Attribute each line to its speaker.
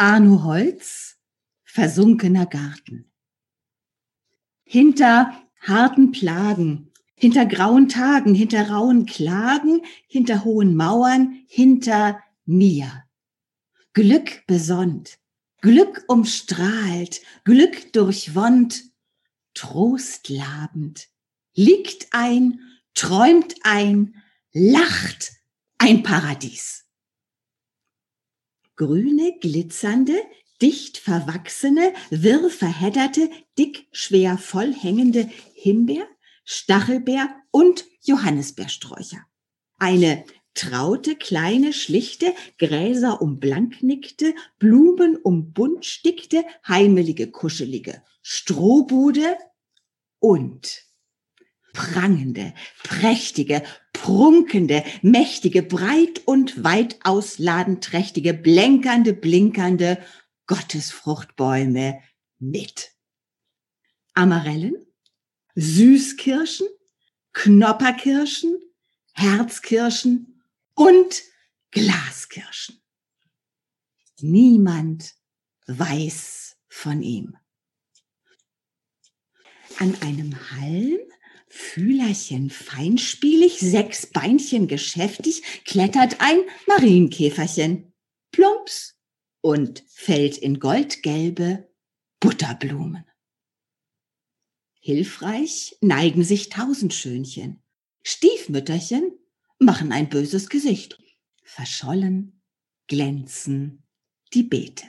Speaker 1: Arno Holz, versunkener Garten. Hinter harten Plagen, hinter grauen Tagen, hinter rauen Klagen, hinter hohen Mauern, hinter mir. Glück besonnt, Glück umstrahlt, Glück durchwonnt, trostlabend, liegt ein, träumt ein, lacht ein Paradies. Grüne, glitzernde, dicht verwachsene, wirr verhedderte, dick, schwer vollhängende Himbeer, Stachelbeer und Johannisbeersträucher. Eine traute, kleine, schlichte, Gräser um blank nickte, Blumen um bunt stickte, heimelige, kuschelige Strohbude und prangende, prächtige, prunkende, mächtige, breit und weit ausladend trächtige, blänkernde, blinkernde Gottesfruchtbäume mit. Amarellen, Süßkirschen, Knopperkirschen, Herzkirschen und Glaskirschen. Niemand weiß von ihm. An einem Halm Fühlerchen feinspielig, sechs Beinchen geschäftig, klettert ein Marienkäferchen. Plumps und fällt in goldgelbe Butterblumen. Hilfreich neigen sich Tausendschönchen. Stiefmütterchen machen ein böses Gesicht. Verschollen glänzen die Beete.